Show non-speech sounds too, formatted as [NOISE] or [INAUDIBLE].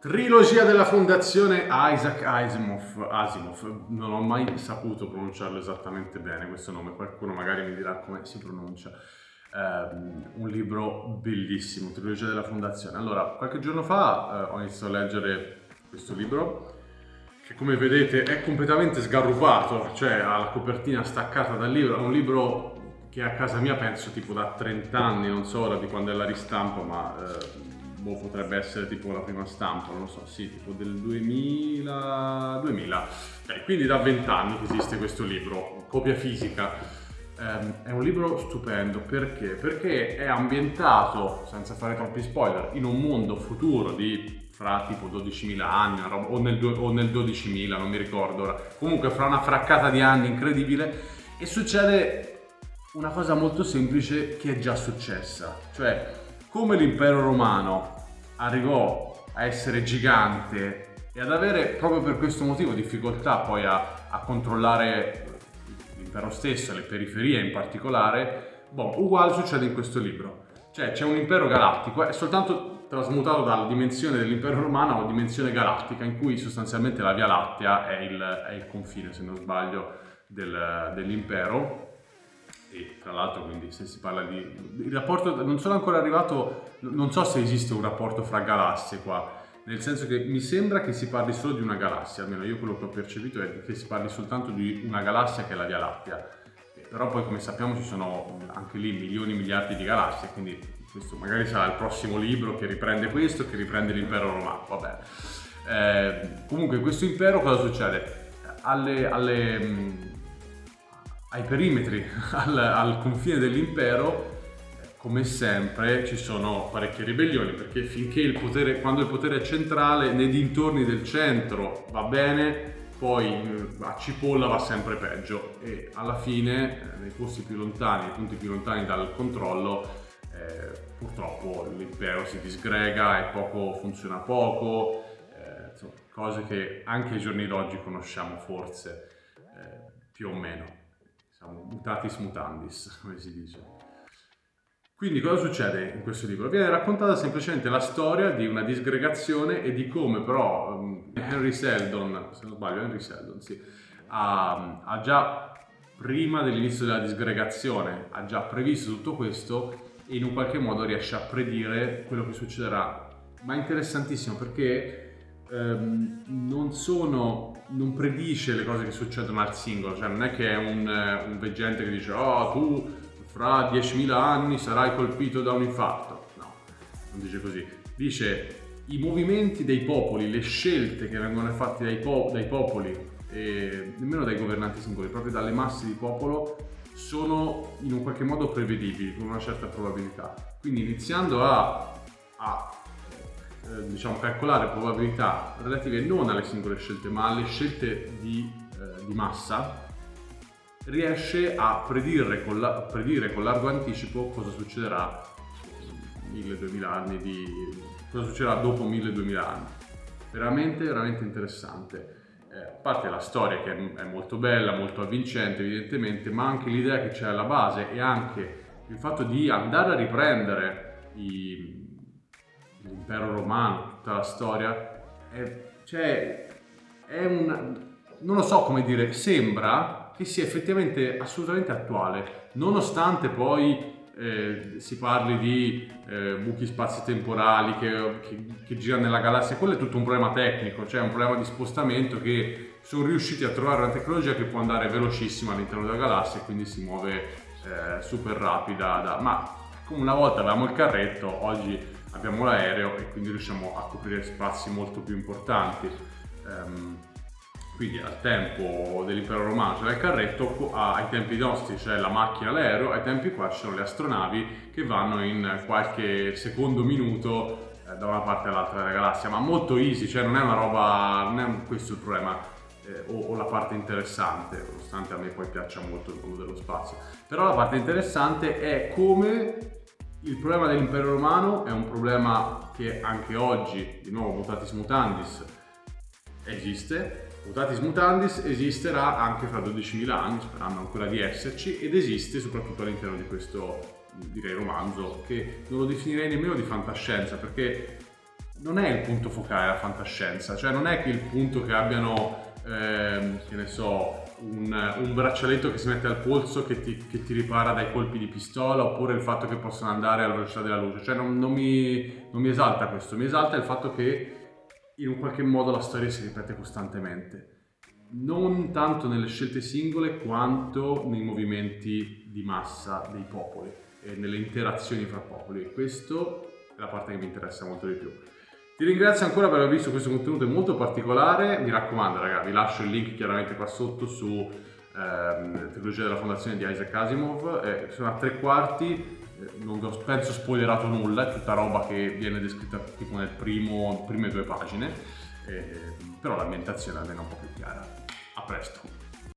Trilogia della fondazione Isaac Asimov. Asimov. Non ho mai saputo pronunciarlo esattamente bene questo nome, qualcuno magari mi dirà come si pronuncia. Um, un libro bellissimo, Trilogia della fondazione. Allora, qualche giorno fa uh, ho iniziato a leggere questo libro che come vedete è completamente sgarrupato, cioè ha la copertina staccata dal libro, è un libro che a casa mia penso tipo da 30 anni, non so ora di quando è la ristampa, ma eh, boh, potrebbe essere tipo la prima stampa, non lo so, sì, tipo del 2000, 2000. Eh, quindi da 20 anni che esiste questo libro, copia fisica. Eh, è un libro stupendo perché? Perché è ambientato, senza fare troppi spoiler, in un mondo futuro di fra tipo 12.000 anni o nel, o nel 12.000, non mi ricordo ora. Comunque fra una fraccata di anni incredibile e succede una cosa molto semplice che è già successa, cioè come l'impero romano arrivò a essere gigante e ad avere proprio per questo motivo difficoltà poi a, a controllare l'impero stesso, le periferie in particolare, boh, uguale succede in questo libro. Cioè c'è un impero galattico, è soltanto trasmutato dalla dimensione dell'impero romano alla dimensione galattica in cui sostanzialmente la Via Lattea è il, è il confine, se non sbaglio, del, dell'impero e tra l'altro quindi se si parla di... Il rapporto, non sono ancora arrivato, non so se esiste un rapporto fra galassie qua, nel senso che mi sembra che si parli solo di una galassia, almeno io quello che ho percepito è che si parli soltanto di una galassia che è la Via Lattea, però poi come sappiamo ci sono anche lì milioni e miliardi di galassie, quindi questo magari sarà il prossimo libro che riprende questo, che riprende l'impero romano, vabbè. Eh, comunque questo impero cosa succede? Alle, alle ai perimetri, [LAUGHS] al, al confine dell'impero, come sempre ci sono parecchie ribellioni perché finché il potere, quando il potere è centrale, nei dintorni del centro va bene, poi a cipolla va sempre peggio. E alla fine eh, nei posti più lontani, nei punti più lontani dal controllo, eh, purtroppo l'impero si disgrega e poco funziona poco, eh, insomma, cose che anche ai giorni d'oggi conosciamo forse eh, più o meno diciamo, mutatis mutandis, [LAUGHS] come si dice. Quindi cosa succede in questo libro? Viene raccontata semplicemente la storia di una disgregazione e di come però um, Henry Seldon, se non sbaglio Henry Seldon, sì, ha, ha già prima dell'inizio della disgregazione, ha già previsto tutto questo e in un qualche modo riesce a predire quello che succederà. Ma è interessantissimo perché ehm, non sono, non predice le cose che succedono al singolo, cioè non è che è un, un veggente che dice oh tu fra 10.000 anni sarai colpito da un infarto, no, non dice così, dice i movimenti dei popoli, le scelte che vengono fatte dai, po- dai popoli nemmeno dai governanti singoli, proprio dalle masse di popolo, sono in un qualche modo prevedibili con una certa probabilità. Quindi iniziando a, a eh, diciamo, calcolare probabilità relative non alle singole scelte ma alle scelte di, eh, di massa, riesce a predire con, la, predire con, largo anticipo cosa succederà 1000-2000 anni di, cosa succederà dopo 1000-2000 anni. Veramente, veramente interessante. Eh, a parte la storia che è, è molto bella, molto avvincente evidentemente, ma anche l'idea che c'è alla base e anche il fatto di andare a riprendere i, l'impero romano, tutta la storia, è, cioè, è un, non lo so come dire, sembra che sia effettivamente assolutamente attuale, nonostante poi eh, si parli di eh, buchi spazi-temporali che, che, che, girano nella galassia, quello è tutto un problema tecnico, cioè un problema di spostamento che sono riusciti a trovare una tecnologia che può andare velocissima all'interno della galassia e quindi si muove eh, super rapida, da, ma come una volta avevamo il carretto, oggi abbiamo l'aereo e quindi riusciamo a coprire spazi molto più importanti. Um, quindi al tempo dell'impero romano c'era il carretto, ai tempi nostri c'è la macchina, l'aereo, ai tempi qua ci sono le astronavi che vanno in qualche secondo minuto eh, da una parte all'altra della galassia, ma molto easy, cioè non è una roba, non è questo il problema. Eh, o, o, la parte interessante, nonostante a me poi piaccia molto il mondo dello spazio. Però la parte interessante è come il problema dell'impero romano è un problema che anche oggi, di nuovo mutatis mutandis, esiste. Mutatis mutandis esisterà anche fra 12.000 anni, sperando ancora di esserci, ed esiste soprattutto all'interno di questo, direi, romanzo, che non lo definirei nemmeno di fantascienza, perché non è il punto focale la fantascienza, cioè non è che il punto che abbiano, ehm, che ne so, un, un, braccialetto che si mette al polso che ti, che ti, ripara dai colpi di pistola oppure il fatto che possono andare alla velocità della luce, cioè non, non, mi, non mi esalta questo, mi esalta il fatto che in un qualche modo la storia si ripete costantemente. Non tanto nelle scelte singole quanto nei movimenti di massa dei popoli e nelle interazioni fra popoli. E questo è la parte che mi interessa molto di più. Ti ringrazio ancora per aver visto questo contenuto molto particolare, mi raccomando ragazzi, vi lascio il link chiaramente qua sotto su ehm, Trilogia della Fondazione di Isaac Asimov, eh, sono a tre quarti, eh, non vi ho penso spoilerato nulla, è tutta roba che viene descritta tipo nelle prime due pagine, eh, però l'ambientazione almeno è un po' più chiara. A presto!